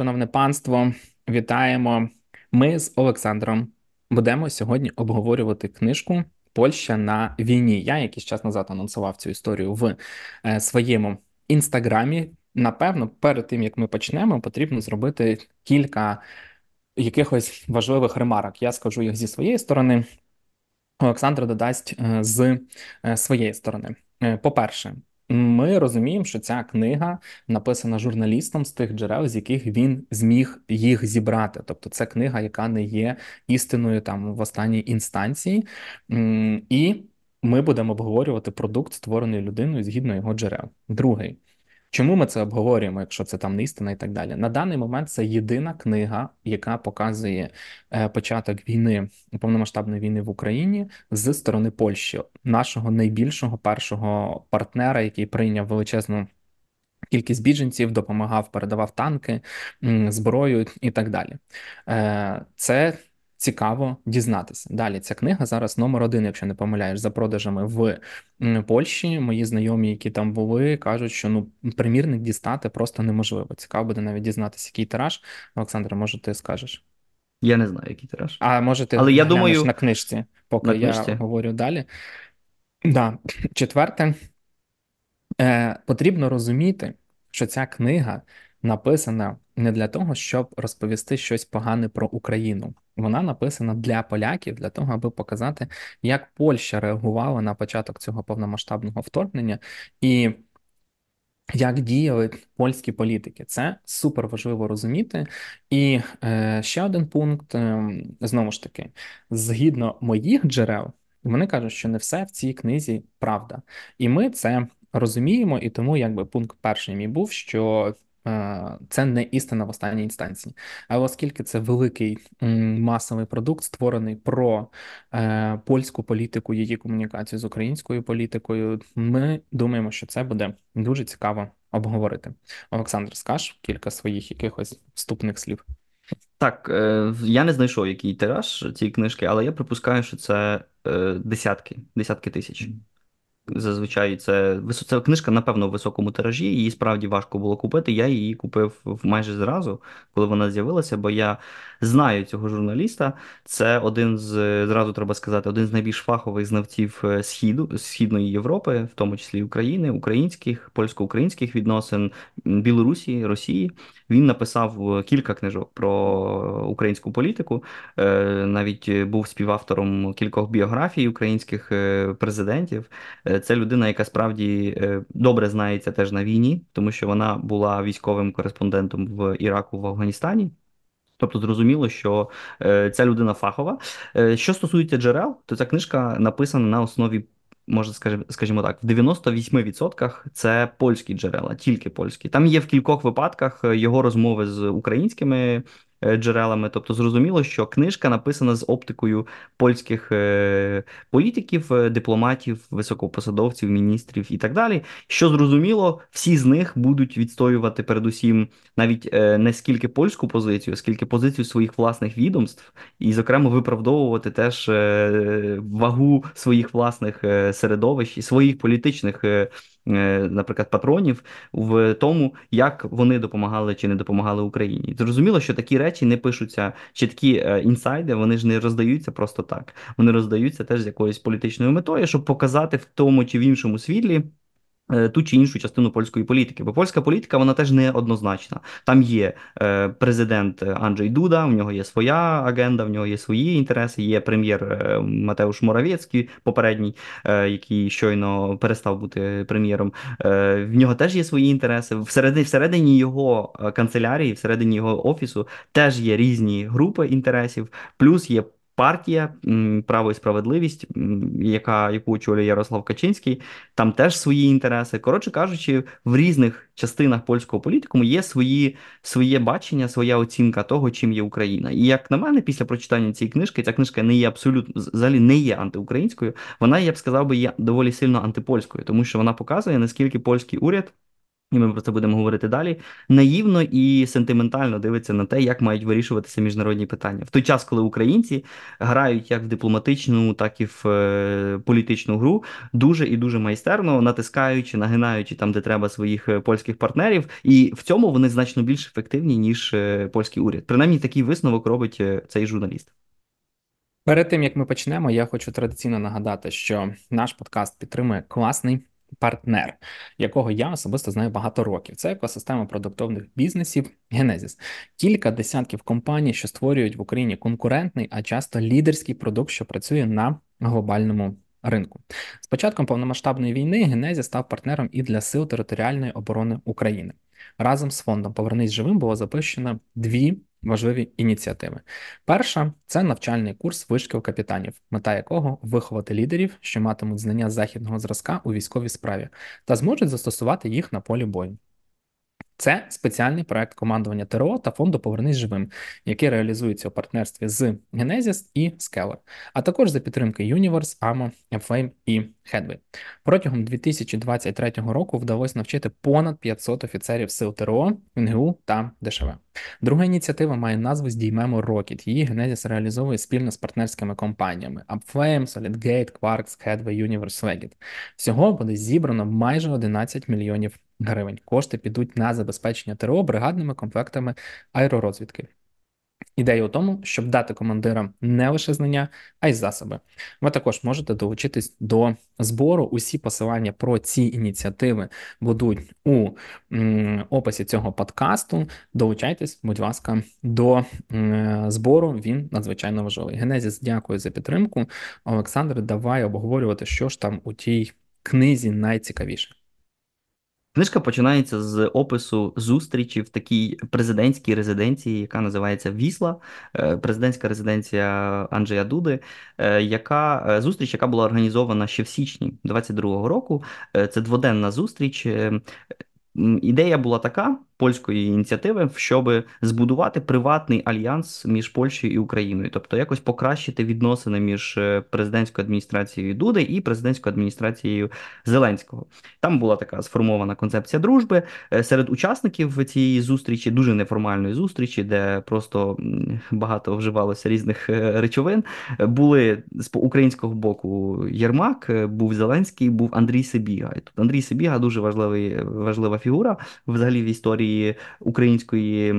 Шановне панство, вітаємо. Ми з Олександром будемо сьогодні обговорювати книжку Польща на війні. Я якийсь час назад анонсував цю історію в е, своєму інстаграмі. Напевно, перед тим як ми почнемо, потрібно зробити кілька якихось важливих ремарок. Я скажу їх зі своєї сторони. Олександр додасть е, з е, своєї сторони. По-перше, ми розуміємо, що ця книга написана журналістом з тих джерел, з яких він зміг їх зібрати. Тобто, це книга, яка не є істиною там в останній інстанції, і ми будемо обговорювати продукт, створений людиною згідно його джерел. Другий. Чому ми це обговорюємо, якщо це там не істина і так далі? На даний момент це єдина книга, яка показує е, початок війни повномасштабної війни в Україні з сторони Польщі, нашого найбільшого першого партнера, який прийняв величезну. Кількість біженців допомагав, передавав танки, зброю і так далі. Е, це цікаво дізнатися. Далі ця книга зараз номер один, якщо не помиляєш, за продажами в Польщі. Мої знайомі, які там були, кажуть, що ну примірник дістати просто неможливо. Цікаво буде навіть дізнатися, який тираж. Олександр, може, ти скажеш? Я не знаю, який тираж. А може, ти Але я думаю... на книжці, поки на книжці. я говорю далі. Да. Четверте, е, потрібно розуміти, що ця книга написана не для того, щоб розповісти щось погане про Україну. Вона написана для поляків, для того, аби показати, як Польща реагувала на початок цього повномасштабного вторгнення і. Як діяли польські політики, це супер важливо розуміти. І е, ще один пункт е, знову ж таки, згідно моїх джерел, вони кажуть, що не все в цій книзі правда, і ми це розуміємо. І тому, якби пункт перший мій був, що це не істина в останній інстанції. Але оскільки це великий масовий продукт, створений про е, польську політику, її комунікацію з українською політикою, ми думаємо, що це буде дуже цікаво обговорити. Олександр, скаж кілька своїх якихось вступних слів. Так, е, я не знайшов який тираж цієї книжки, але я припускаю, що це десятки, десятки тисяч. Зазвичай це це книжка, напевно, в високому тиражі. Її справді важко було купити. Я її купив майже зразу, коли вона з'явилася, бо я знаю цього журналіста. Це один з зразу треба сказати, один з найбільш фахових знавців е, східу східної Європи, в тому числі України, українських, польсько-українських відносин Білорусі, Росії. Він написав е, кілька книжок про українську політику. Е, навіть був співавтором кількох біографій українських президентів. Це людина, яка справді добре знається теж на війні, тому що вона була військовим кореспондентом в Іраку в Афганістані. Тобто зрозуміло, що е, ця людина фахова. Е, що стосується джерел, то ця книжка написана на основі, можна скажімо так, в 98% це польські джерела, тільки польські. Там є в кількох випадках його розмови з українськими Е, джерелами. Тобто, зрозуміло, що книжка написана з оптикою польських е, політиків, е, дипломатів, високопосадовців, міністрів і так далі. Що зрозуміло, всі з них будуть відстоювати передусім навіть не скільки польську позицію, скільки позицію своїх власних відомств, і, зокрема, виправдовувати теж вагу своїх власних середовищ і своїх політичних. Е, наприклад, патронів в тому, як вони допомагали чи не допомагали Україні. Зрозуміло, що такі речі не пишуться чіткі такі інсайди, вони ж не роздаються просто так. Вони роздаються теж з якоюсь політичною метою, щоб показати в тому чи в іншому світлі. Е, ту чи іншу частину польської політики, бо польська політика вона теж не однозначна. Там є е, президент Анджей Дуда, в нього є своя агенда, в нього є свої інтереси. Є прем'єр е, Матеуш Моравецький, попередній, який щойно перестав бути прем'єром. В нього теж є свої інтереси. Всередині всередині його канцелярії, всередині його офісу теж є різні групи інтересів, плюс є партія право і справедливість, яка яку очолює Ярослав Качинський, там теж свої інтереси. Коротше кажучи, в різних частинах польського політикуму є свої своє бачення, своя оцінка того, чим є Україна. І як на мене, після прочитання цієї книжки, ця книжка не є абсолютно взагалі не є антиукраїнською. Вона я б сказав би є доволі сильно антипольською, тому що вона показує наскільки польський уряд. І ми про це будемо говорити далі, наївно і сентиментально дивиться на те, як мають вирішуватися міжнародні питання. В той час, коли українці грають як в дипломатичну, так і в е, політичну гру, дуже і дуже майстерно натискаючи, нагинаючи там, де треба своїх е, польських партнерів, і в цьому вони значно більш ефективні, ніж е, польський уряд. Принаймні такий висновок робить цей журналіст. Перед тим як ми почнемо, я хочу традиційно нагадати, що наш подкаст підтримує класний партнер, якого я особисто знаю багато років. Це екосистема продуктовних бізнесів Genesis. Кілька десятків компаній, що створюють в Україні конкурентний, а часто лідерський продукт, що працює на глобальному ринку. З початком повномасштабної війни Genesis став партнером і для сил територіальної оборони України. Разом з фондом Повернись живим було запущено дві важливі ініціативи. Перша це навчальний курс вишкіл капітанів, мета якого виховати лідерів, що матимуть знання західного зразка у військовій справі, та зможуть застосувати їх на полі бою. Це спеціальний проект командування ТРО та фонду Повернись живим, який реалізується у партнерстві з Genesis і Scalar, а також за підтримки Universe, AMO, Flame і Headway. Протягом 2023 року вдалося навчити понад 500 офіцерів сил ТРО, НГУ та ДШВ. Друга ініціатива має назву Здіймемо Rocket. Її Genesis реалізовує спільно з партнерськими компаніями Upflame, SolidGate, Quarks, Headway, Universe, Legit. Всього буде зібрано майже 11 мільйонів гривень. Кошти підуть на забезпечення ТРО бригадними комплектами аеророзвідки. Ідея у тому, щоб дати командирам не лише знання, а й засоби. Ви також можете долучитись до збору. Усі посилання про ці ініціативи будуть у описі цього подкасту. Долучайтесь, будь ласка, до збору. Він надзвичайно важливий. Генезіс, дякую за підтримку. Олександр, давай обговорювати, що ж там у тій книзі найцікавіше. Книжка починається з опису зустрічі в такій президентській резиденції, яка називається Вісла, е, президентська резиденція Анджея Дуди, е, яка е, зустріч, яка була організована ще в січні 22-го року. Це дводенна зустріч. Ідея була така польської ініціативи, щоб збудувати приватний альянс між Польщею і Україною, тобто якось покращити відносини між е, президентською адміністрацією Дуди і президентською адміністрацією Зеленського. Там була така сформована концепція дружби е, серед учасників цієї зустрічі, дуже неформальної зустрічі, де просто багато вживалося різних е, речовин. Були з українського боку Єрмак, був Зеленський, був Андрій Сибіга. І тут Андрій Сибіга дуже важливий важлива фігура взагалі в історії історії української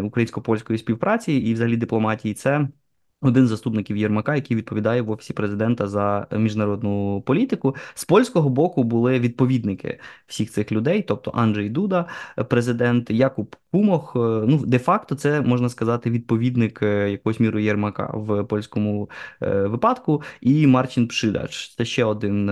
українсько-польської співпраці і взагалі дипломатії. Це один з заступників Єрмака, який відповідає в офісі президента за міжнародну політику. З польського боку були відповідники всіх цих людей, тобто Анджей Дуда, президент Якуб Кумох. Е, ну, де-факто, це можна сказати, відповідник е, якоюсь міру Єрмака в польському е, випадку. І Марчин Пшидач. Це ще один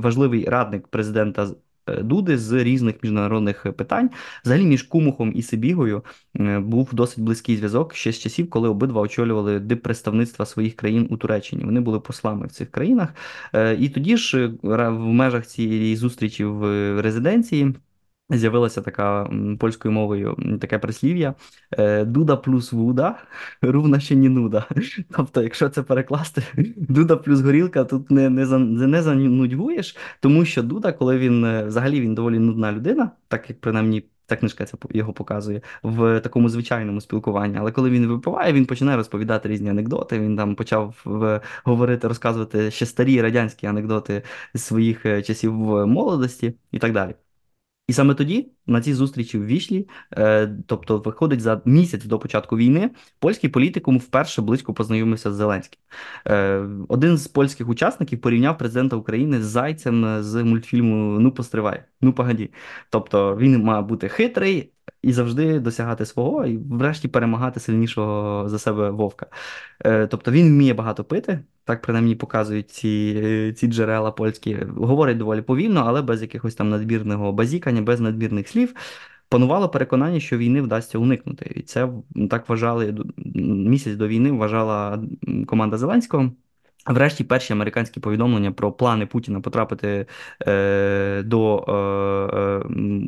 важливий радник президента Дуди з різних міжнародних питань. Взагалі, між Кумухом і Сибігою е, був досить близький зв'язок ще з часів, коли обидва очолювали диппредставництва своїх країн у Туреччині. Вони були послами в цих країнах. Е, і тоді ж в межах цієї зустрічі в резиденції. З'явилася така польською мовою таке прислів'я Дуда плюс вуда ровна ще ні нуда. Тобто, якщо це перекласти, Дуда плюс горілка тут не не, не занудьгуєш, тому що Дуда, коли він е, взагалі він доволі нудна людина, так як принаймні. Та книжка це його показує в такому звичайному спілкуванні. Але коли він випиває, він починає розповідати різні анекдоти. Він там почав говорити, розказувати ще старі радянські анекдоти з своїх е, часів молодості і так далі. І саме тоді на цій зустрічі в Вішлі, е, тобто виходить за місяць до початку війни, польський політикум вперше близько познайомився з Зеленським. Е, один з польських учасників порівняв президента України з зайцем з мультфільму Ну постривай, ну погоді. Тобто він має бути хитрий. І завжди досягати свого, і врешті перемагати сильнішого за себе вовка. Е, тобто він вміє багато пити, так принаймні показують ці ці джерела польські. Говорять доволі повільно, але без якихось там надмірного базікання, без надмірних слів. Панувало переконання, що війни вдасться уникнути. І це так вважали місяць до війни. Вважала команда Зеленського. Врешті перші американські повідомлення про плани Путіна потрапити е, до е, е,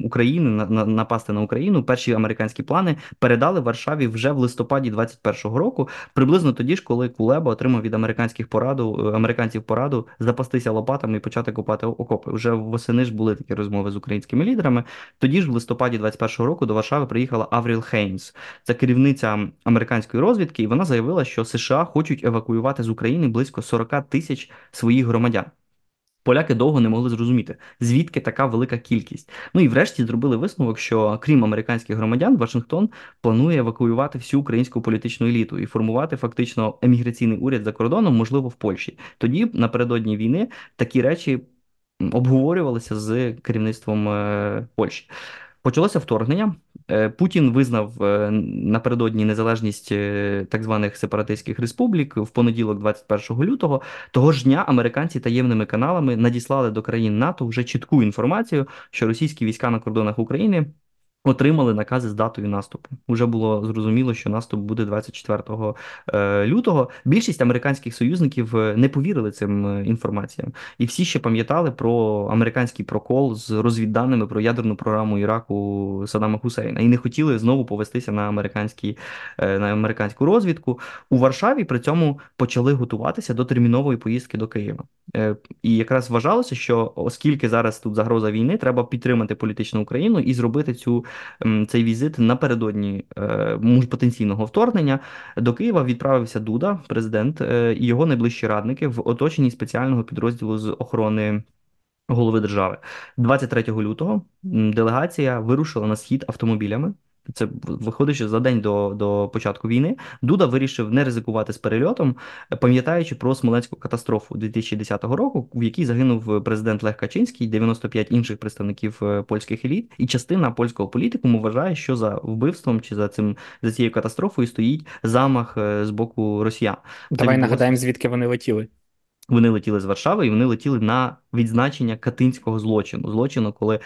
України на, на, напасти на Україну. Перші американські плани передали Варшаві вже в листопаді 21-го року, приблизно тоді ж, коли Кулеба отримав від американських пораду е, американців пораду запастися лопатами і почати копати окопи. Вже восени ж були такі розмови з українськими лідерами. Тоді ж, в листопаді 21-го року, до Варшави приїхала Авріл Хейнс, це керівниця американської розвідки, і вона заявила, що США хочуть евакуювати з України близько. 40 тисяч своїх громадян. Поляки довго не могли зрозуміти, звідки така велика кількість. Ну і врешті зробили висновок, що крім американських громадян, Вашингтон планує евакуювати всю українську політичну еліту і формувати фактично еміграційний уряд за кордоном, можливо, в Польщі. Тоді напередодні війни такі речі обговорювалися з керівництвом е, Польщі. Почалося вторгнення. Е, Путін визнав е, напередодні незалежність е, так званих сепаратистських республік в понеділок, 21 лютого. Того ж дня американці таємними каналами надіслали до країн НАТО вже чітку інформацію, що російські війська на кордонах України Отримали накази з датою наступу. Уже було зрозуміло, що наступ буде 24 е, лютого. Більшість американських союзників е, не повірили цим е, інформаціям, і всі ще пам'ятали про американський прокол з розвідданими про ядерну програму Іраку Саддама Хусейна і не хотіли знову повестися на американські на американську розвідку. У Варшаві при цьому почали готуватися до термінової поїздки до Києва. І якраз вважалося, що оскільки зараз тут загроза війни, треба підтримати політичну Україну і зробити цю. Цей візит напередодні е, потенційного вторгнення до Києва відправився Дуда, президент е, і його найближчі радники в оточенні спеціального підрозділу з охорони. Голови держави 23 лютого делегація вирушила на схід автомобілями. Це виходячи за день до до початку війни, Дуда вирішив не ризикувати з перельотом, пам'ятаючи про смоленську катастрофу 2010 року, в якій загинув президент Лех Качинський, 95 інших представників е, польських еліт, і частина польського політикуму вважає, що за вбивством чи за цим за цією катастрофою стоїть замах е, з боку росіян. Давай нагадаємо, звідки вони летіли. Вони летіли з Варшави і вони летіли на відзначення катинського злочину. Злочину, коли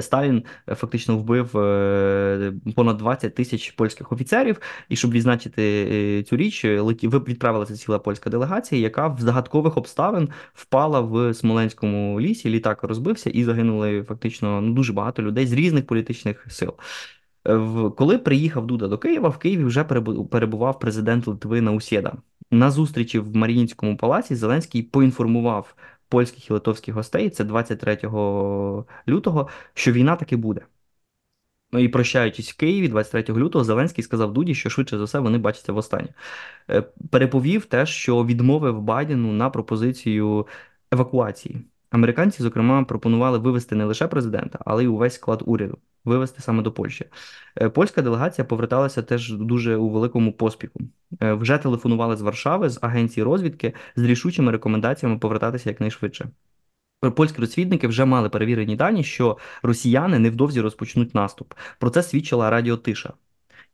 Сталін е, фактично вбив е, понад 20 тисяч польських офіцерів. І щоб відзначити е, цю річ, відправилася ціла польська делегація, яка в загадкових обставин впала в Смоленському лісі. Літак розбився і загинули фактично ну, дуже багато людей з різних політичних сил. Коли приїхав Дуда до Києва, в Києві вже перебував президент Литви Наусєда. На зустрічі в Маріїнському палаці Зеленський поінформував польських і литовських гостей, це 23 лютого, що війна таки буде. Ну і прощаючись в Києві 23 лютого, Зеленський сказав Дуді, що швидше за все вони бачаться востаннє. Е, переповів те, що відмовив Байдену на пропозицію евакуації. Американці, зокрема, пропонували вивести не лише президента, але й увесь склад уряду вивести саме до Польщі. Е, польська делегація поверталася теж дуже у великому поспіху. Е, вже телефонували з Варшави з агенції розвідки з рішучими рекомендаціями повертатися якнайшвидше. Польські розвідники вже мали перевірені дані, що росіяни невдовзі розпочнуть наступ. Про це свідчила радіотиша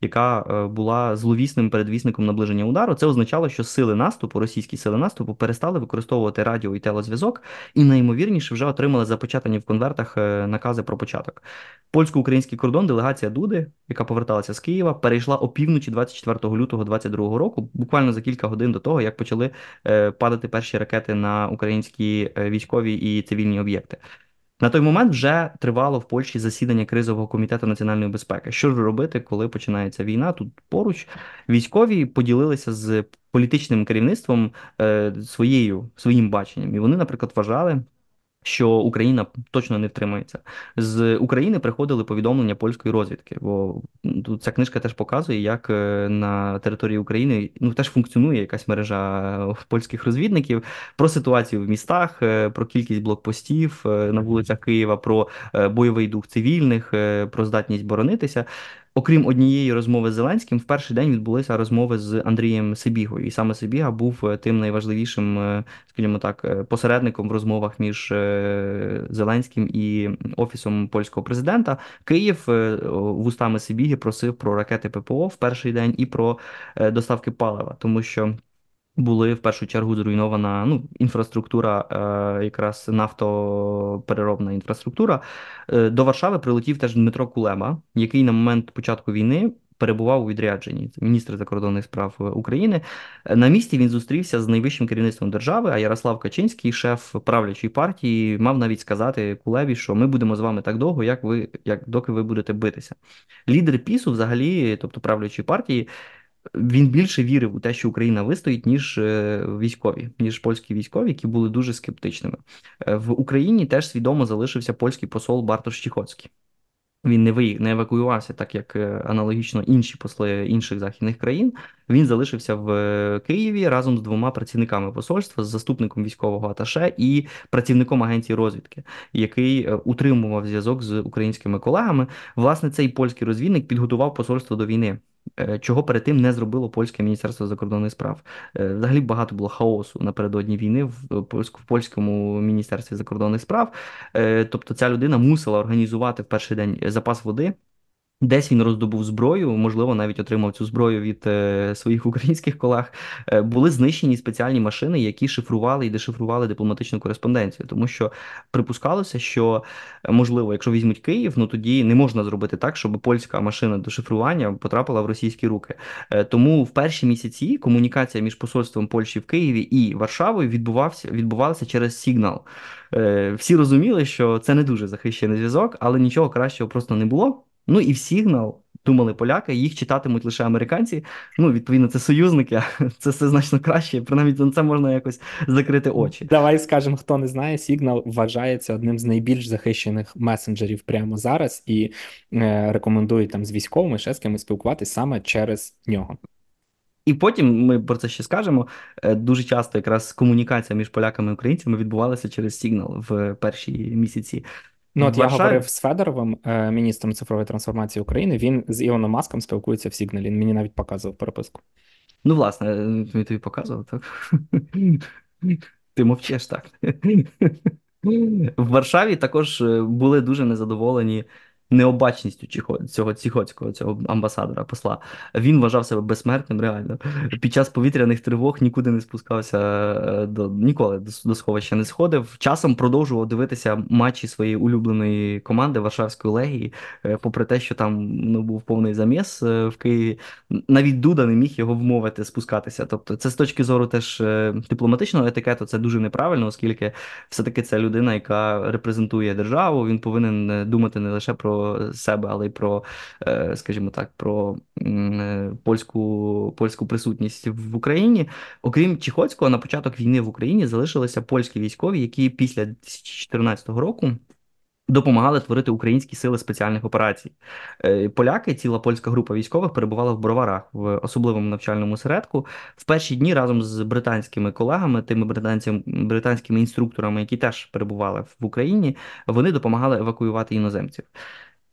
яка е, була зловісним передвісником наближення удару. Це означало, що сили наступу, російські сили наступу, перестали використовувати радіо і телезв'язок, і найімовірніше вже отримали запечатані в конвертах е, накази про початок. Польсько-український кордон, делегація Дуди, яка поверталася з Києва, перейшла опівночі 24 лютого 2022 року, буквально за кілька годин до того, як почали е, падати перші ракети на українські військові і цивільні об'єкти. На той момент вже тривало в Польщі засідання кризового комітету національної безпеки. Що ж робити, коли починається війна? Тут поруч військові поділилися з політичним керівництвом е, своєю своїм баченням, і вони, наприклад, вважали що Україна точно не втримається. З України приходили повідомлення польської розвідки, бо тут ця книжка теж показує, як е, на території України ну теж функціонує якась мережа польських розвідників про ситуацію в містах, е, про кількість блокпостів е, на вулицях Києва, про бойовий дух цивільних, про здатність боронитися. Окрім однієї розмови з Зеленським, в перший день відбулися розмови з Андрієм Сибігою, і саме Сибіга був е, тим найважливішим, е, скажімо так, е, посередником в розмовах між Зеленським і офісом польського президента. Київ вустами Сибіги просив про ракети ППО в перший день і про доставки палива, тому що були в першу чергу зруйнована ну, інфраструктура, е, якраз нафтопереробна інфраструктура. Е, до Варшави прилетів теж Дмитро Кулеба, який на момент початку війни перебував у відрядженні. Міністр закордонних справ України. На місці він зустрівся з найвищим керівництвом держави. А Ярослав Качинський, шеф правлячої партії, мав навіть сказати Кулеві, що ми будемо з вами так довго, як ви як доки ви будете битися. Лідер пісу, взагалі, тобто правлячої партії він більше вірив у те, що Україна вистоїть, ніж е, військові, ніж польські військові, які були дуже скептичними. Е, в Україні теж свідомо залишився польський посол Бартош Чіхоцький. Він не виїх, не евакуювався, так як е, аналогічно інші посли інших західних країн. Він залишився в Києві разом з двома працівниками посольства, з заступником військового аташе і працівником агенції розвідки, який утримував зв'язок з українськими колегами. Власне, цей польський розвідник підготував посольство до війни. Е, чого перед тим не зробило польське міністерство закордонних справ. Е, взагалі багато було хаосу напередодні війни в польському міністерстві закордонних справ. Е, тобто ця людина мусила організувати в перший день запас води. Десь він роздобув зброю, можливо, навіть отримав цю зброю від е, своїх українських колег. Е, були знищені спеціальні машини, які шифрували і дешифрували дипломатичну кореспонденцію, тому що припускалося, що е, можливо, якщо візьмуть Київ, ну тоді не можна зробити так, щоб польська машина дешифрування потрапила в російські руки. Е, тому в перші місяці комунікація між посольством Польщі в Києві і Варшавою відбувався відбувалася через сигнал. Е, всі розуміли, що це не дуже захищений зв'язок, але нічого кращого просто не було. Ну і в сигнал думали поляки, їх читатимуть лише американці. Ну, відповідно, це союзники, це все значно краще. Принаймні на це можна якось закрити очі. Давай скажемо, хто не знає, Signal вважається одним з найбільш захищених месенджерів прямо зараз і е, рекомендують там з військовими ще з кимось спілкуватися саме через нього. І потім ми про це ще скажемо. Е, дуже часто якраз комунікація між поляками і українцями відбувалася через Signal в перші місяці. Ну, от Варшаві... я говорив з Федоровим, е, міністром цифрової трансформації України. Він з Іоном Маском спілкується в Сігналі. Він мені навіть показував переписку. Ну, власне, він тобі показував, так? Ти мовчиш так. В Варшаві також е, були дуже незадоволені необачністю цього Ціхоцького, цього амбасадора, посла. Він вважав себе безсмертним, реально. Під час повітряних тривог нікуди не спускався е, до ніколи до, до сховища не сходив. Часом продовжував дивитися матчі своєї улюбленої команди Варшавської легії, е, попри те, що там ну, був повний заміс е, в Києві. Навіть Дуда не міг його вмовити спускатися. Тобто, це з точки зору теж дипломатичного етикету, це дуже неправильно, оскільки все-таки це людина, яка репрезентує державу. Він повинен думати не лише про себе, але й про, е, скажімо так, про е, польську польську присутність в Україні. Окрім Чіхоцького, на початок війни в Україні залишилися польські військові, які після 2014 року. Допомагали творити українські сили спеціальних операцій. Е, поляки, ціла польська група військових перебувала в броварах в особливому навчальному середку. В перші дні разом з британськими колегами, тими британцями, британськими інструкторами, які теж перебували в Україні, вони допомагали евакуювати іноземців.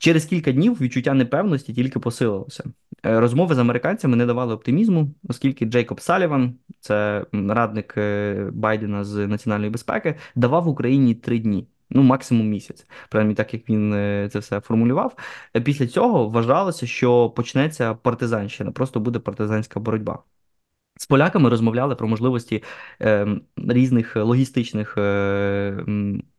Через кілька днів відчуття непевності тільки посилилося. Е, розмови з американцями не давали оптимізму, оскільки Джейкоб Саліван, це радник е, Байдена з національної безпеки, давав Україні три дні. Ну, максимум місяць, принаймні так як він е, це все формулював. Після цього вважалося, що почнеться партизанщина, просто буде партизанська боротьба. З поляками розмовляли про можливості е, різних логістичних е,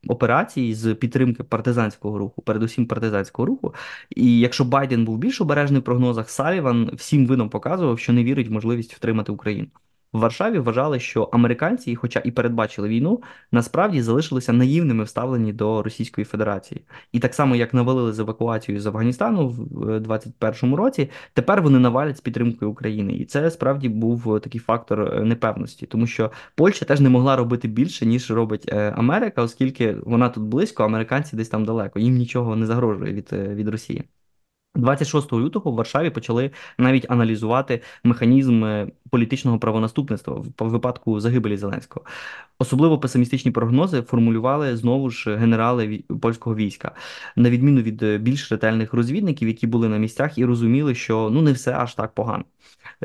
операцій з підтримки партизанського руху, передусім партизанського руху. І якщо Байден був більш обережний в прогнозах, Саліван всім видом показував, що не вірить в можливість втримати Україну в Варшаві вважали, що американці, хоча і передбачили війну, насправді залишилися наївними вставлені до Російської Федерації. І так само, як навалили з евакуацією з Афганістану в 2021 році, тепер вони навалять з підтримкою України. І це справді був такий фактор е, непевності, тому що Польща теж не могла робити більше, ніж робить е, Америка, оскільки вона тут близько, американці десь там далеко. Їм нічого не загрожує від, е, від Росії. 26 лютого в Варшаві почали навіть аналізувати механізм політичного правонаступництва в випадку загибелі Зеленського. Особливо песимістичні прогнози формулювали знову ж генерали польського війська, на відміну від е, більш ретельних розвідників, які були на місцях і розуміли, що ну не все аж так погано.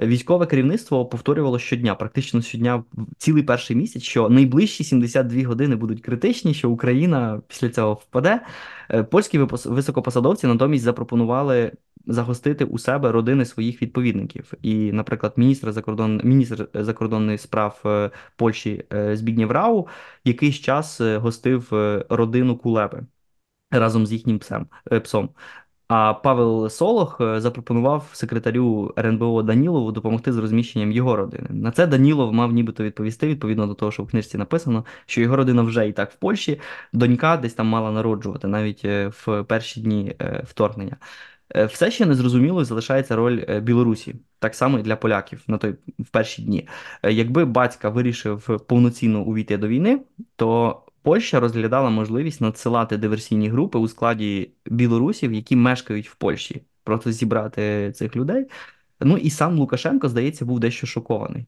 Військове керівництво повторювало щодня, практично щодня цілий перший місяць, що найближчі 72 години будуть критичні, що Україна після цього впаде. Е, польські високопосадовці натомість запропонували загостити у себе родини своїх відповідників. І, наприклад, міністр закордон... міністр закордонних справ е, Польщі е, Збігнєв Рау якийсь час гостив родину Кулеби разом з їхнім псем псом. А Павел Солох е, запропонував секретарю РНБО Данілову допомогти з розміщенням його родини. На це Данілов мав нібито відповісти, відповідно до того, що в книжці написано, що його родина вже і так в Польщі, донька десь там мала народжувати навіть е, в перші дні е, вторгнення. Все ще незрозумілою залишається роль Білорусі, так само і для поляків на той в перші дні. Якби батька вирішив повноцінно увійти до війни, то Польща розглядала можливість надсилати диверсійні групи у складі білорусів, які мешкають в Польщі, просто зібрати цих людей. Ну і сам Лукашенко, здається, був дещо шокований.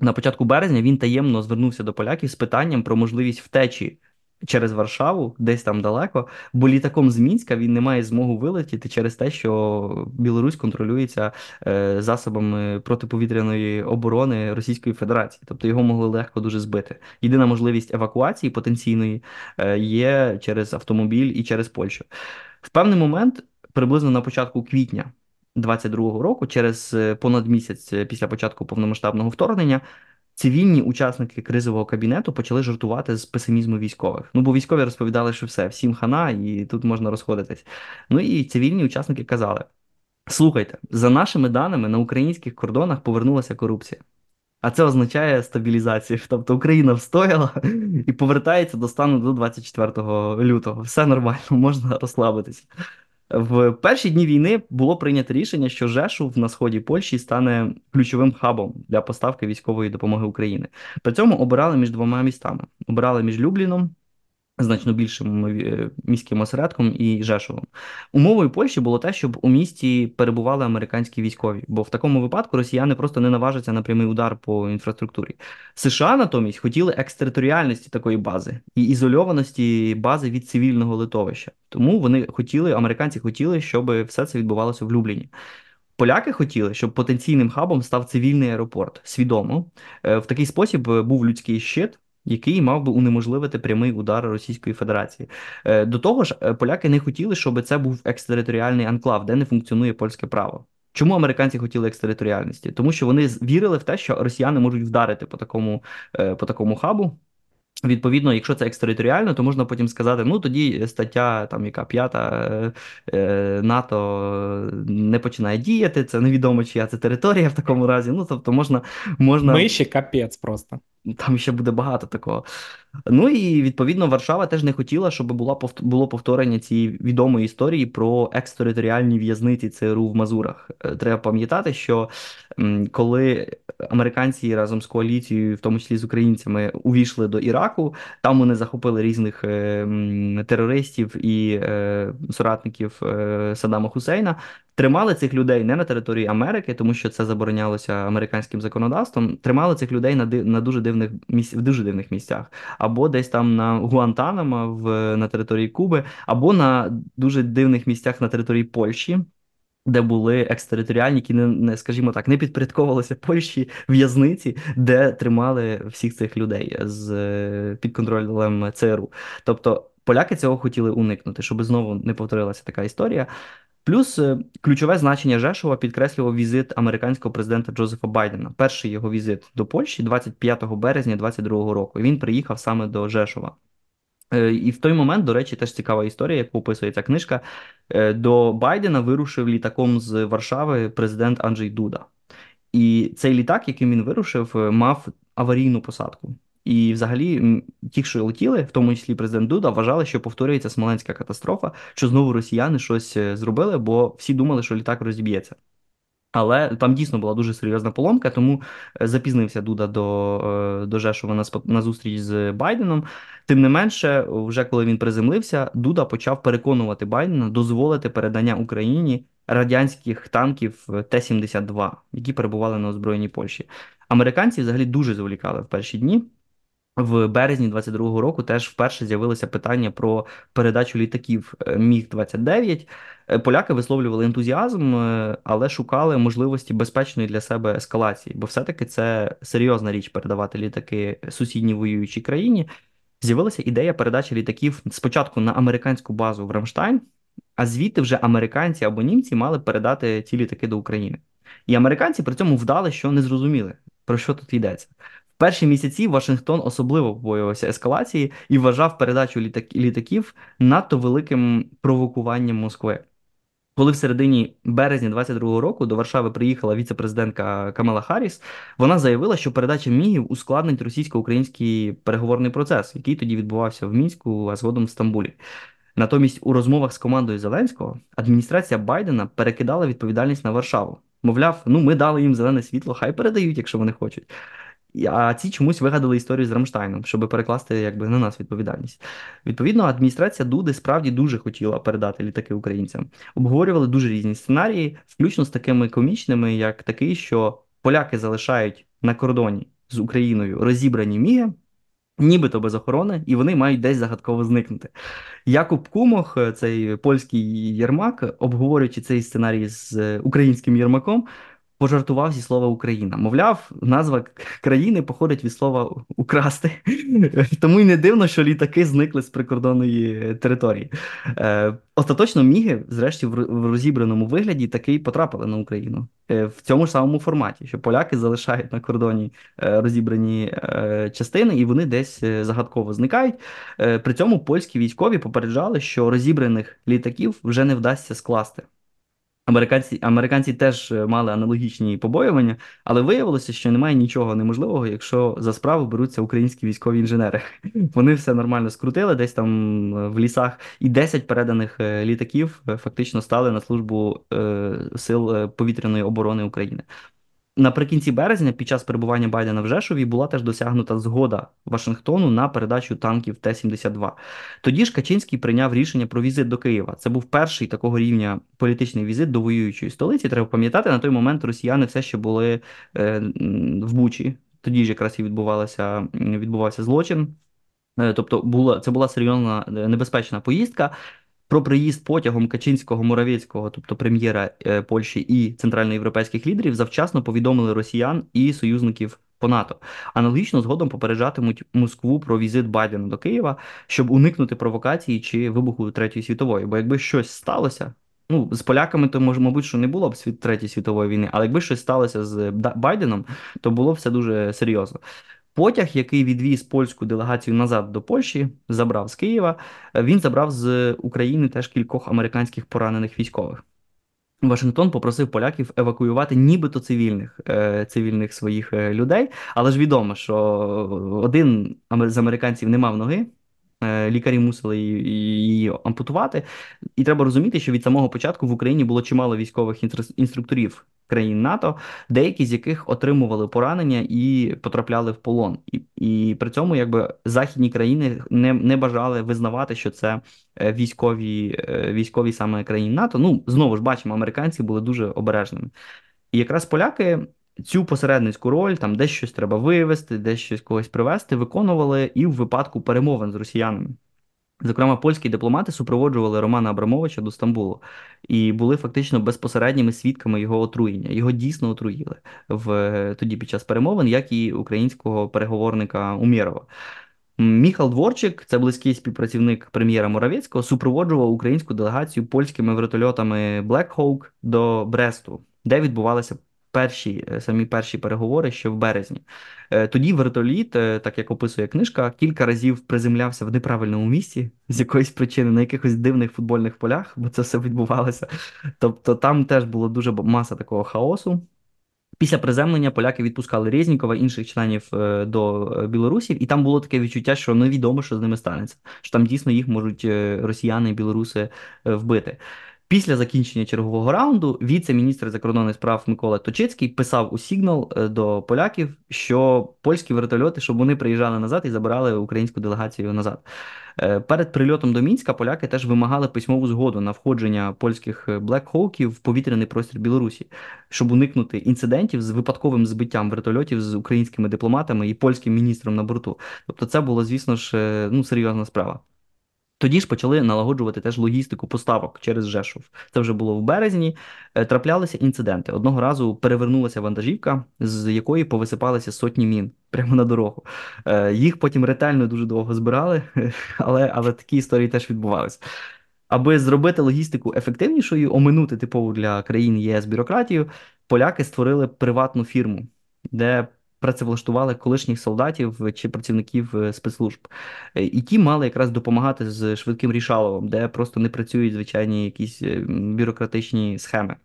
На початку березня він таємно звернувся до поляків з питанням про можливість втечі через Варшаву, десь там далеко, бо літаком з Мінська він не має змогу вилетіти через те, що Білорусь контролюється е, засобами протиповітряної оборони Російської Федерації, тобто його могли легко дуже збити. Єдина можливість евакуації потенційної е, є через автомобіль і через Польщу. В певний момент, приблизно на початку квітня. 22-го року, через е, понад місяць після початку повномасштабного вторгнення, цивільні учасники кризового кабінету почали жартувати з песимізму військових. Ну бо військові розповідали, що все, всім хана, і тут можна розходитись. Ну і цивільні учасники казали: слухайте, за нашими даними на українських кордонах повернулася корупція. А це означає стабілізацію. Тобто Україна встояла і повертається до стану до 24 лютого. Все нормально, можна розслабитися. В перші дні війни було прийнято рішення, що Жешув на сході Польщі стане ключовим хабом для поставки військової допомоги України. При цьому обирали між двома містами: обирали між Любліном значно більшим е, міським осередком і Жешовом. Умовою Польщі було те, щоб у місті перебували американські військові, бо в такому випадку росіяни просто не наважаться на прямий удар по інфраструктурі. США натомість хотіли екстериторіальності такої бази і ізольованості бази від цивільного литовища. Тому вони хотіли, американці хотіли, щоб все це відбувалося в Любліні. Поляки хотіли, щоб потенційним хабом став цивільний аеропорт. Свідомо е, в такий спосіб був людський щит який мав би унеможливити прямий удар Російської Федерації. Е, до того ж, е, поляки не хотіли, щоб це був екстериторіальний анклав, де не функціонує польське право. Чому американці хотіли екстериторіальності? Тому що вони вірили в те, що росіяни можуть вдарити по такому, е, по такому хабу. Відповідно, якщо це екстериторіально, то можна потім сказати: ну тоді стаття, там яка п'ята е, НАТО не починає діяти. Це невідомо, чия це територія в такому разі. Ну тобто, можна можна Ми ще капець просто. Там ще буде багато такого. Ну і відповідно Варшава теж не хотіла, щоб була було повторення цієї відомої історії про екстериторіальні в'язниці ЦРУ в Мазурах. Е, треба пам'ятати, що коли американці разом з коаліцією, в тому числі з українцями, увійшли до Іраку, там вони захопили різних е, терористів і е, соратників Саддама Хусейна. Тримали цих людей не на території Америки, тому що це заборонялося американським законодавством. Тримали цих людей на на дуже дивних місць в дуже дивних місцях, або десь там на Гуантанамо в на території Куби, або на дуже дивних місцях на території Польщі. Де були екстериторіальні, які не, не скажімо так, не підпорядковувалися Польщі в'язниці, де тримали всіх цих людей з під контролем ЦРУ. Тобто поляки цього хотіли уникнути, щоб знову не повторилася така історія. Плюс е, ключове значення Жешова підкреслював візит американського президента Джозефа Байдена. Перший його візит до Польщі 25 березня 2022 року. Він приїхав саме до Жешова. Е, і в той момент, до речі, теж цікава історія, яку описує ця книжка. Е, до Байдена вирушив літаком з Варшави президент Анджей Дуда. І цей літак, яким він вирушив, мав аварійну посадку. І, взагалі, ті, що летіли, в тому числі президент Дуда, вважали, що повторюється смоленська катастрофа, що знову росіяни щось е, зробили, бо всі думали, що літак розіб'ється. Але там дійсно була дуже серйозна поломка, тому е, запізнився Дуда до е, до Жешова на на зустріч з Байденом. Тим не менше, вже коли він приземлився, Дуда почав переконувати Байдена дозволити передання Україні радянських танків Т-72, які перебували на озброєній Польщі. Американці взагалі дуже зволікали в перші дні. В березні 22-го року теж вперше з'явилося питання про передачу літаків е, Міг 29 е, Поляки висловлювали ентузіазм, е, але шукали можливості безпечної для себе ескалації, бо все-таки це серйозна річ передавати літаки сусідній воюючій країні. З'явилася ідея передачі літаків спочатку на американську базу в Рамштайн, а звідти вже американці або німці мали передати ті літаки до України. І американці при цьому вдали, що не зрозуміли, про що тут йдеться. Перші місяці Вашингтон особливо побоювався ескалації і вважав передачу літак... літаків надто великим провокуванням Москви. Коли в середині березня 22-го року до Варшави приїхала віце-президентка Камала Харріс, вона заявила, що передача мігів ускладнить російсько-український переговорний процес, який тоді відбувався в мінську, а згодом в Стамбулі. Натомість у розмовах з командою Зеленського адміністрація Байдена перекидала відповідальність на Варшаву. Мовляв, ну ми дали їм зелене світло, хай передають, якщо вони хочуть. А ці чомусь вигадали історію з Рамштайном, щоб перекласти якби на нас відповідальність. Відповідно, адміністрація Дуди справді дуже хотіла передати літаки українцям. Обговорювали дуже різні сценарії, включно з такими комічними, як такий, що поляки залишають на кордоні з Україною розібрані міги, нібито без охорони, і вони мають десь загадково зникнути. Якуб Кумох, цей польський Єрмак, обговорюючи цей сценарій з українським Єрмаком, пожартував зі слова Україна. Мовляв, назва країни походить від слова украсти. Тому й не дивно, що літаки зникли з прикордонної території. Е, Остаточно міги, зрешті, в розібраному вигляді таки потрапили на Україну е, в цьому ж самому форматі, що поляки залишають на кордоні е, розібрані частини, і вони десь загадково зникають. При цьому польські військові попереджали, що розібраних літаків вже не вдасться скласти. Американці американці теж е, мали аналогічні побоювання, але виявилося, що немає нічого неможливого, якщо за справу беруться українські військові інженери. Вони все нормально скрутили десь там е, в лісах, і 10 переданих е, літаків фактично стали на службу сил повітряної оборони України. Наприкінці березня, під час перебування Байдена в Жешові, була теж досягнута згода Вашингтону на передачу танків Т-72. Тоді ж Качинський прийняв рішення про візит до Києва. Це був перший такого рівня політичний візит до воюючої столиці. Треба пам'ятати, на той момент росіяни все ще були е, в Бучі. Тоді ж якраз і відбувалося відбувався злочин. Е, тобто була це була серйозна е, небезпечна поїздка. Про приїзд потягом Качинського Моравецького, тобто прем'єра е, Польщі і центральноєвропейських лідерів, завчасно повідомили росіян і союзників по НАТО. Аналогічно згодом попереджатимуть Москву про візит Байдена до Києва, щоб уникнути провокації чи вибуху третьої світової. Бо якби щось сталося, ну з поляками, то може, мабуть, що не було б світ третьої світової війни, але якби щось сталося з Байденом, то було все дуже серйозно. Потяг, який відвіз польську делегацію назад до Польщі, забрав з Києва. Він забрав з України теж кількох американських поранених військових. Вашингтон попросив поляків евакуювати нібито цивільних е, цивільних своїх е, людей, але ж відомо, що один з американців не мав ноги. Е, лікарі мусили її ампутувати, і треба розуміти, що від самого початку в Україні було чимало військових інструкторів країн НАТО, деякі з яких отримували поранення і потрапляли в полон. І і при цьому якби західні країни не не бажали визнавати, що це е, військові е, військові саме країн НАТО. Ну знову ж бачимо, американці були дуже обережними. І якраз поляки. Цю посередницьку роль, там десь щось треба вивести, десь щось когось привезти, виконували і в випадку перемовин з росіянами. Зокрема, польські дипломати супроводжували Романа Абрамовича до Стамбулу і були фактично безпосередніми свідками його отруєння. Його дійсно отруїли в тоді під час перемовин, як і українського переговорника Умєрова. Міхал Дворчик, це близький співпрацівник прем'єра Моравецького, супроводжував українську делегацію польськими вертольотами Black Hawk до Бресту, де відбувалися перші е, самі перші переговори ще в березні. Е, тоді вертоліт, е, так як описує книжка, кілька разів приземлявся в неправильному місці з якоїсь причини на якихось дивних футбольних полях, бо це все відбувалося. Тобто там теж було дуже маса такого хаосу. Після приземлення поляки відпускали Резнікова інших членів до Білорусі, і там було таке відчуття, що невідомо, що з ними станеться. Що там дійсно їх можуть росіяни і білоруси вбити. Після закінчення чергового раунду віце-міністр закордонних справ Микола Точицький писав у Сігнал е, до поляків, що польські вертольоти, щоб вони приїжджали назад і забирали українську делегацію назад. Е, перед прильотом до мінська поляки теж вимагали письмову згоду на входження польських блекхоуків в повітряний простір Білорусі, щоб уникнути інцидентів з випадковим збиттям вертольотів з українськими дипломатами і польським міністром на борту. Тобто, це було, звісно ж, е, ну серйозна справа. Тоді ж почали налагоджувати теж логістику поставок через Жешов. Це вже було в березні. Е, траплялися інциденти. Одного разу перевернулася вантажівка, з якої повисипалися сотні мін прямо на дорогу. Е, їх потім ретельно дуже довго збирали, але, але такі історії теж відбувалися. Аби зробити логістику ефективнішою, оминути типову для країн ЄС бюрократію, поляки створили приватну фірму, де працевлаштували колишніх солдатів чи працівників спецслужб. І ті мали якраз допомагати з швидким рішаловом, де просто не працюють звичайні якісь бюрократичні схеми.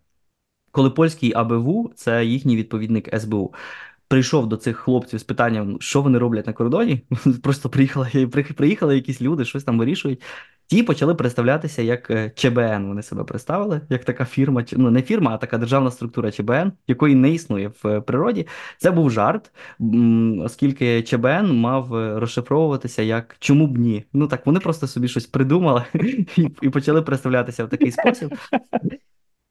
Коли польський АБВ, це їхній відповідник СБУ прийшов до цих хлопців з питанням, що вони роблять на кордоні. Просто приїхали приїхали якісь люди, щось там вирішують. Ті почали представлятися як е, ЧБН. Вони себе представили, як така фірма, ну не фірма, а така державна структура ЧБН, якої не існує в е, природі. Це був жарт, оскільки ЧБН мав е, розшифровуватися як чому б ні. Ну так вони просто собі щось придумали і почали представлятися в такий спосіб.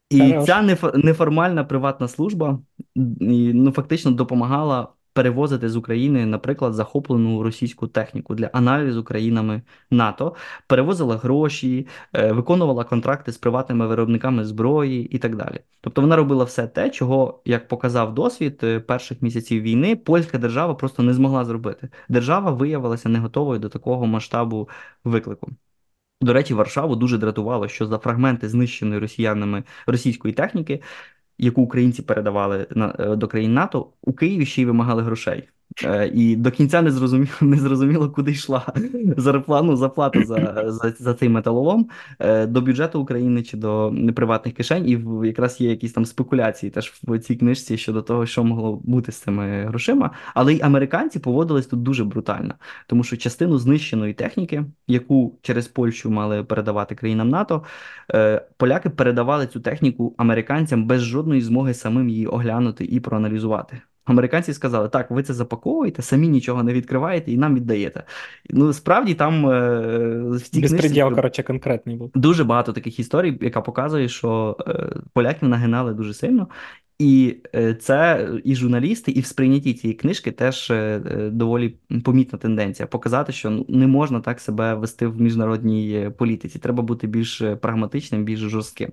І ця неформальна приватна служба ну, фактично допомагала перевозити з України, наприклад, захоплену російську техніку для аналізу країнами НАТО, перевозила гроші, е, виконувала контракти з приватними виробниками зброї і так далі. Тобто вона робила все те, чого, як показав досвід е, перших місяців війни, польська держава просто не змогла зробити. Держава виявилася не готовою до такого масштабу виклику. До речі, Варшаву дуже дратувало, що за фрагменти знищеної росіянами російської техніки, яку українці передавали на е, до країн НАТО, у Києві ще й вимагали грошей. Е, і до кінця не зрозуміло, не зрозуміло, куди йшла зарплану заплата за за, за цей металолом е, до бюджету України чи до приватних кишень. І якраз є якісь там спекуляції теж в цій книжці щодо того, що могло бути з цими грошима. Але й американці поводились тут дуже брутально, тому що частину знищеної техніки, яку через Польщу мали передавати країнам НАТО, е, поляки передавали цю техніку американцям без жодної змоги самим її оглянути і проаналізувати. Американці сказали, так, ви це запаковуєте, самі нічого не відкриваєте і нам віддаєте. Ну, справді там е, в цій книжці коротше, конкретний був. Дуже багато таких історій, яка показує, що е, поляків нагинали дуже сильно. І е, це і журналісти, і в сприйнятті цієї книжки теж доволі помітна тенденція показати, що ну, не можна так себе вести в міжнародній політиці. Треба бути більш прагматичним, більш жорстким.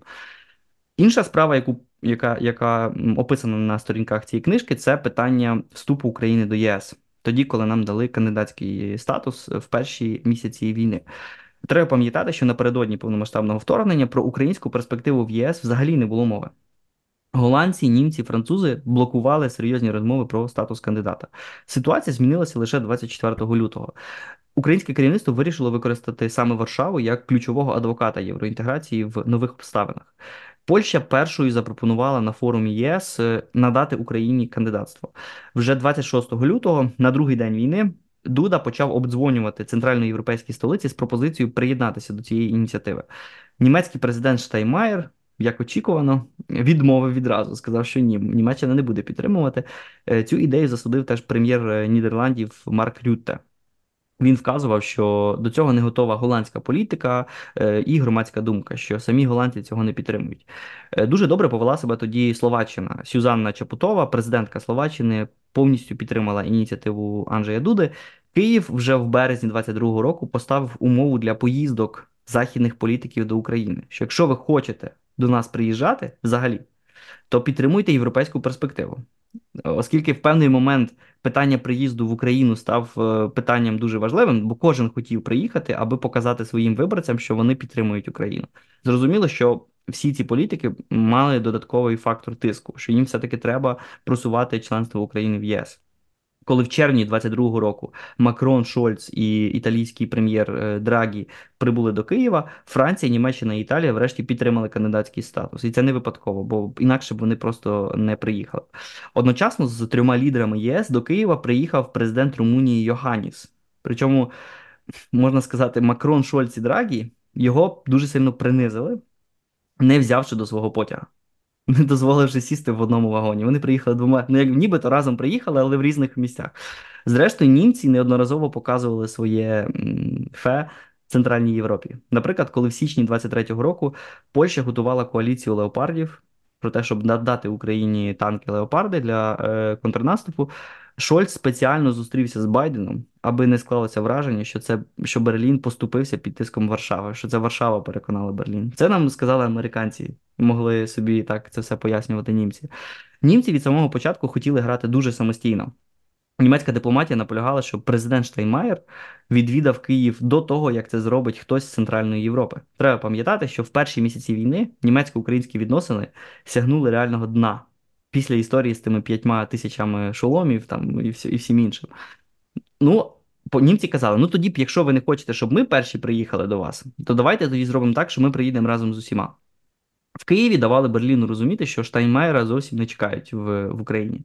Інша справа, яку яка яка описана на сторінках цієї книжки, це питання вступу України до ЄС, тоді, коли нам дали кандидатський статус в перші місяці війни. Треба пам'ятати, що напередодні повномасштабного вторгнення про українську перспективу в ЄС взагалі не було мови. Голландці, німці, французи блокували серйозні розмови про статус кандидата. Ситуація змінилася лише 24 лютого. Українське керівництво вирішило використати саме Варшаву як ключового адвоката євроінтеграції в нових обставинах. Польща першою запропонувала на форумі ЄС е, надати Україні кандидатство вже 26 лютого, на другий день війни. Дуда почав обдзвонювати центральноєвропейські столиці з пропозицією приєднатися до цієї ініціативи. Німецький президент Штаймаєр, як очікувано, відмовив відразу. Сказав, що ні, Німеччина не буде підтримувати. Е, цю ідею засудив теж прем'єр е, Нідерландів Марк Рютте. Він вказував, що до цього не готова голландська політика е, і громадська думка, що самі голландці цього не підтримують. Е, дуже добре повела себе тоді Словаччина. Сюзанна Чапутова, президентка Словаччини, повністю підтримала ініціативу Анджея Дуди. Київ вже в березні 22-го року поставив умову для поїздок західних політиків до України. Що якщо ви хочете до нас приїжджати взагалі, то підтримуйте європейську перспективу. Оскільки в певний момент питання приїзду в Україну став е, питанням дуже важливим, бо кожен хотів приїхати, аби показати своїм виборцям, що вони підтримують Україну. Зрозуміло, що всі ці політики мали додатковий фактор тиску, що їм все таки треба просувати членство України в ЄС. Коли в червні 22-го року Макрон, Шольц і італійський прем'єр е, Драгі прибули до Києва, Франція, Німеччина і Італія врешті підтримали кандидатський статус. І це не випадково, бо інакше б вони просто не приїхали. Одночасно з трьома лідерами ЄС до Києва приїхав президент Румунії Йоганіс. Причому можна сказати, Макрон, Шольц і Драгі його дуже сильно принизили, не взявши до свого потяга не дозволивши сісти в одному вагоні. Вони приїхали двома, ну як нібито разом приїхали, але в різних місцях. Зрештою, німці неодноразово показували своє фе Центральній Європі. Наприклад, коли в січні 23-го року Польща готувала коаліцію леопардів про те, щоб надати Україні танки леопарди для е, контрнаступу. Шольц спеціально зустрівся з Байденом, аби не склалося враження, що це що Берлін поступився під тиском Варшави, що це Варшава переконала Берлін. Це нам сказали американці, могли собі так це все пояснювати німці. Німці від самого початку хотіли грати дуже самостійно. Німецька дипломатія наполягала, що президент Штайнмаєр відвідав Київ до того, як це зробить хтось з Центральної Європи. Треба пам'ятати, що в перші місяці війни німецько-українські відносини сягнули реального дна. Після історії з тими п'ятьма тисячами шоломів там і всі, і всім іншим. Ну, німці казали: ну тоді б, якщо ви не хочете, щоб ми перші приїхали до вас, то давайте тоді зробимо так, що ми приїдемо разом з усіма. В Києві давали Берліну розуміти, що Штайнмаєра зовсім не чекають в, в Україні.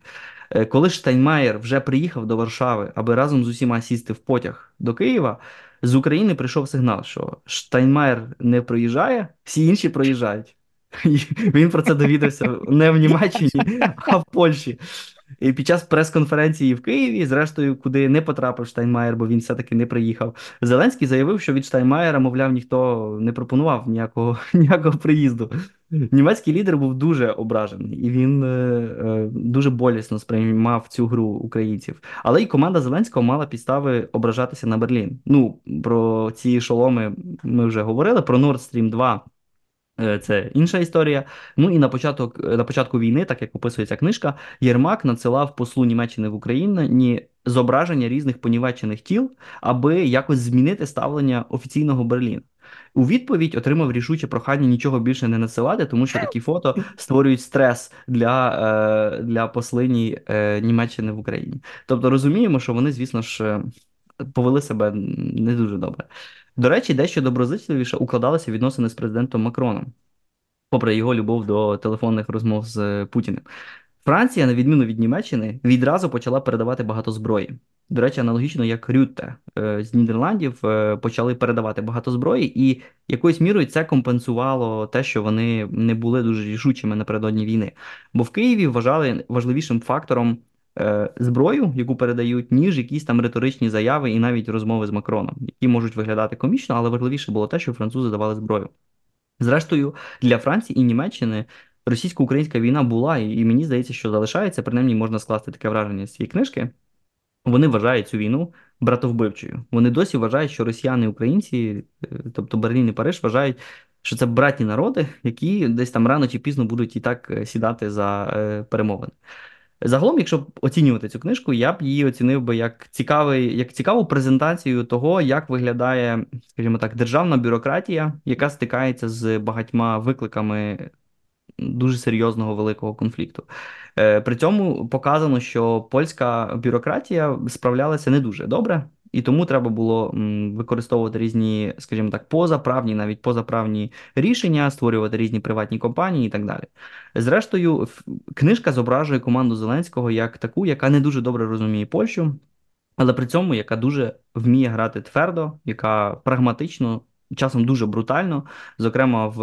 Е, коли Штайнмаєр вже приїхав до Варшави, аби разом з усіма сісти в потяг до Києва, з України прийшов сигнал, що Штайнмаєр не проїжджає, всі інші проїжджають. Він про це довідався не в Німеччині, а в Польщі. І під час прес-конференції в Києві, зрештою, куди не потрапив Штайнмаєр, бо він все-таки не приїхав. Зеленський заявив, що від Штайнмаєра, мовляв, ніхто не пропонував ніякого ніякого приїзду. Німецький лідер був дуже ображений, і він е, е, дуже болісно сприймав цю гру українців. Але і команда Зеленського мала підстави ображатися на Берлін. Ну про ці шоломи ми вже говорили. Про Nord Stream 2 Е, це інша історія. Ну і на початок на початку війни, так як описується книжка, Єрмак надсилав послу Німеччини в Україні зображення різних понівечених тіл, аби якось змінити ставлення офіційного Берліна. У відповідь отримав рішуче прохання нічого більше не надсилати, тому що такі фото створюють стрес для е, для послині е, Німеччини в Україні. Тобто розуміємо, що вони, звісно ж, повели себе не дуже добре. До речі, дещо доброзичливіше укладалися відносини з президентом Макроном, попри його любов до телефонних розмов з Путіним. Франція, на відміну від Німеччини, відразу почала передавати багато зброї. До речі, аналогічно як Рютте е, з Нідерландів е, почали передавати багато зброї, і якоюсь мірою це компенсувало те, що вони не були дуже рішучими напередодні війни. Бо в Києві вважали важливішим фактором Е, зброю, яку передають, ніж якісь там риторичні заяви і навіть розмови з Макроном, які можуть виглядати комічно, але важливіше було те, що французи давали зброю. Зрештою, для Франції і Німеччини російсько-українська війна була, і мені здається, що залишається, принаймні можна скласти таке враження з цієї книжки. Вони вважають цю війну братовбивчою. Вони досі вважають, що росіяни і українці, е, тобто Берлін і Париж, вважають, що це братні народи, які десь там рано чи пізно будуть і так е, сідати за перемовини. Загалом, якщо оцінювати цю книжку, я б її оцінив би як цікавий, як цікаву презентацію того, як виглядає, скажімо так, державна бюрократія, яка стикається з багатьма викликами дуже серйозного великого конфлікту. Е, при цьому показано, що польська бюрократія справлялася не дуже добре. І тому треба було використовувати різні, скажімо так, позаправні, навіть позаправні рішення, створювати різні приватні компанії і так далі. Зрештою, книжка зображує команду Зеленського як таку, яка не дуже добре розуміє Польщу, але при цьому яка дуже вміє грати твердо, яка прагматично часом дуже брутально, зокрема в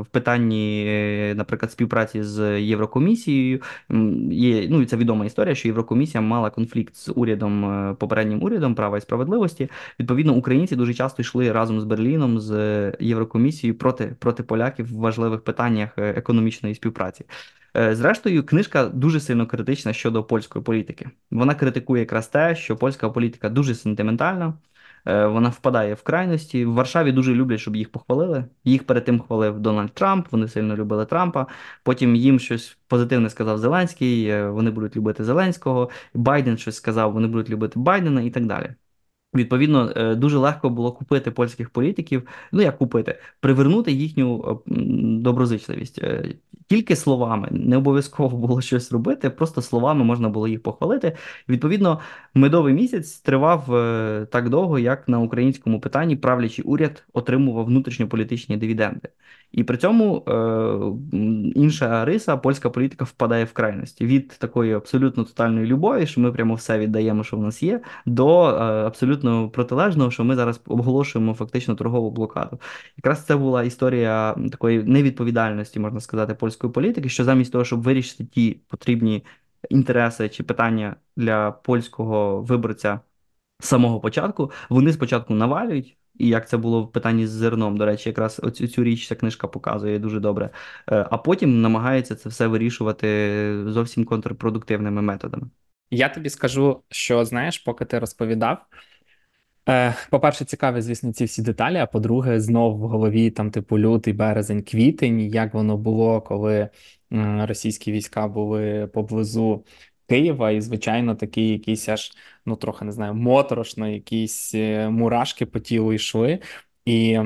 в питанні, наприклад, співпраці з Єврокомісією. Є ну це відома історія, що Єврокомісія мала конфлікт з урядом е, попереднім урядом права і справедливості. Відповідно, українці дуже часто йшли разом з Берліном з Єврокомісією проти проти поляків в важливих питаннях е, економічної співпраці. Е, зрештою, книжка дуже сильно критична щодо польської політики. Вона критикує якраз те, що польська політика дуже сентиментальна. Е, вона впадає в крайності. В Варшаві дуже люблять, щоб їх похвалили. Їх перед тим хвалив Дональд Трамп. Вони сильно любили Трампа. Потім їм щось позитивне сказав Зеленський. Е, вони будуть любити Зеленського. Байден щось сказав, вони будуть любити Байдена і так далі. Відповідно, е, дуже легко було купити польських політиків. Ну як купити, привернути їхню доброзичливість тільки словами. Не обов'язково було щось робити, просто словами можна було їх похвалити. Відповідно, медовий місяць тривав е, так довго, як на українському питанні правлячий уряд отримував внутрішньополітичні дивіденди. І при цьому е, інша риса, польська політика впадає в крайності від такої абсолютно тотальної любові, що ми прямо все віддаємо, що в нас є, до е, абсолютно протилежного, що ми зараз оголошуємо фактично торгову блокаду. Якраз це була історія такої невідповідальності, можна сказати, польської політики, що замість того, щоб вирішити ті потрібні інтереси чи питання для польського виборця самого початку, вони спочатку навалюють. І як це було в питанні з зерном, до речі, якраз оцю цю річ ця книжка показує дуже добре. Е, а потім намагається це все вирішувати зовсім контрпродуктивними методами. Я тобі скажу, що знаєш, поки ти розповідав. Е, По-перше, цікаві, звісно, ці всі деталі. А по-друге, знов в голові там, типу, лютий, березень, квітень, як воно було, коли російські війська були поблизу Києва, і, звичайно, такий якісь аж ну трохи не знаю, моторошно, якісь е, мурашки по тілу йшли. І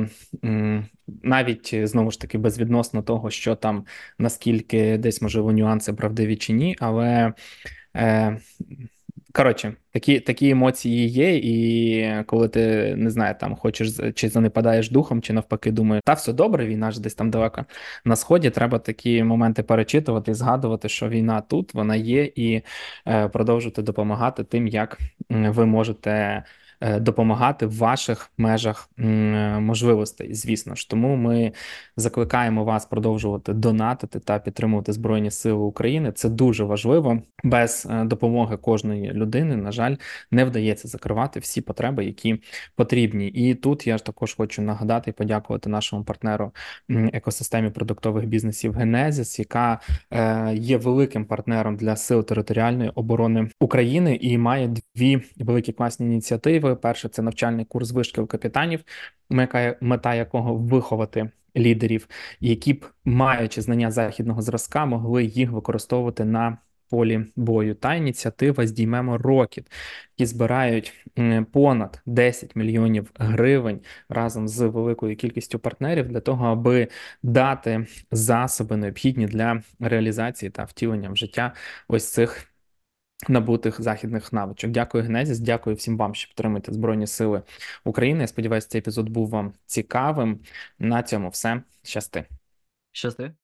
навіть знову ж таки безвідносно того, що там наскільки десь можливо нюанси правдиві чи ні, але е, коротше, такі такі емоції є, і коли ти не знаю, там хочеш чи занепадаєш духом, чи навпаки думаєш, та все добре, війна ж десь там далеко на сході. Треба такі моменти перечитувати згадувати, що війна тут вона є, і е, продовжувати допомагати тим, як ви можете. Е, допомагати в ваших межах можливостей, звісно ж. Тому ми закликаємо вас продовжувати донатити та підтримувати Збройні Сили України. Це дуже важливо. Без е, допомоги кожної людини, на жаль, не вдається закривати всі потреби, які потрібні. І тут я ж також хочу нагадати і подякувати нашому партнеру екосистемі продуктових бізнесів Генезіс, яка е, є великим партнером для сил територіальної оборони України і має дві великі класні ініціативи важливою. Перше це навчальний курс вишкіл капітанів, мета якого виховати лідерів, які б, маючи знання західного зразка, могли їх використовувати на полі бою. Та ініціатива здіймемо рокіт, які збирають понад 10 мільйонів гривень разом з великою кількістю партнерів для того, аби дати засоби необхідні для реалізації та втілення в життя ось цих набутих західних навичок. Дякую, Генезіс. Дякую всім вам, що підтримуєте Збройні Сили України. Я сподіваюся, цей епізод був вам цікавим. На цьому все. Щасти. Щасти.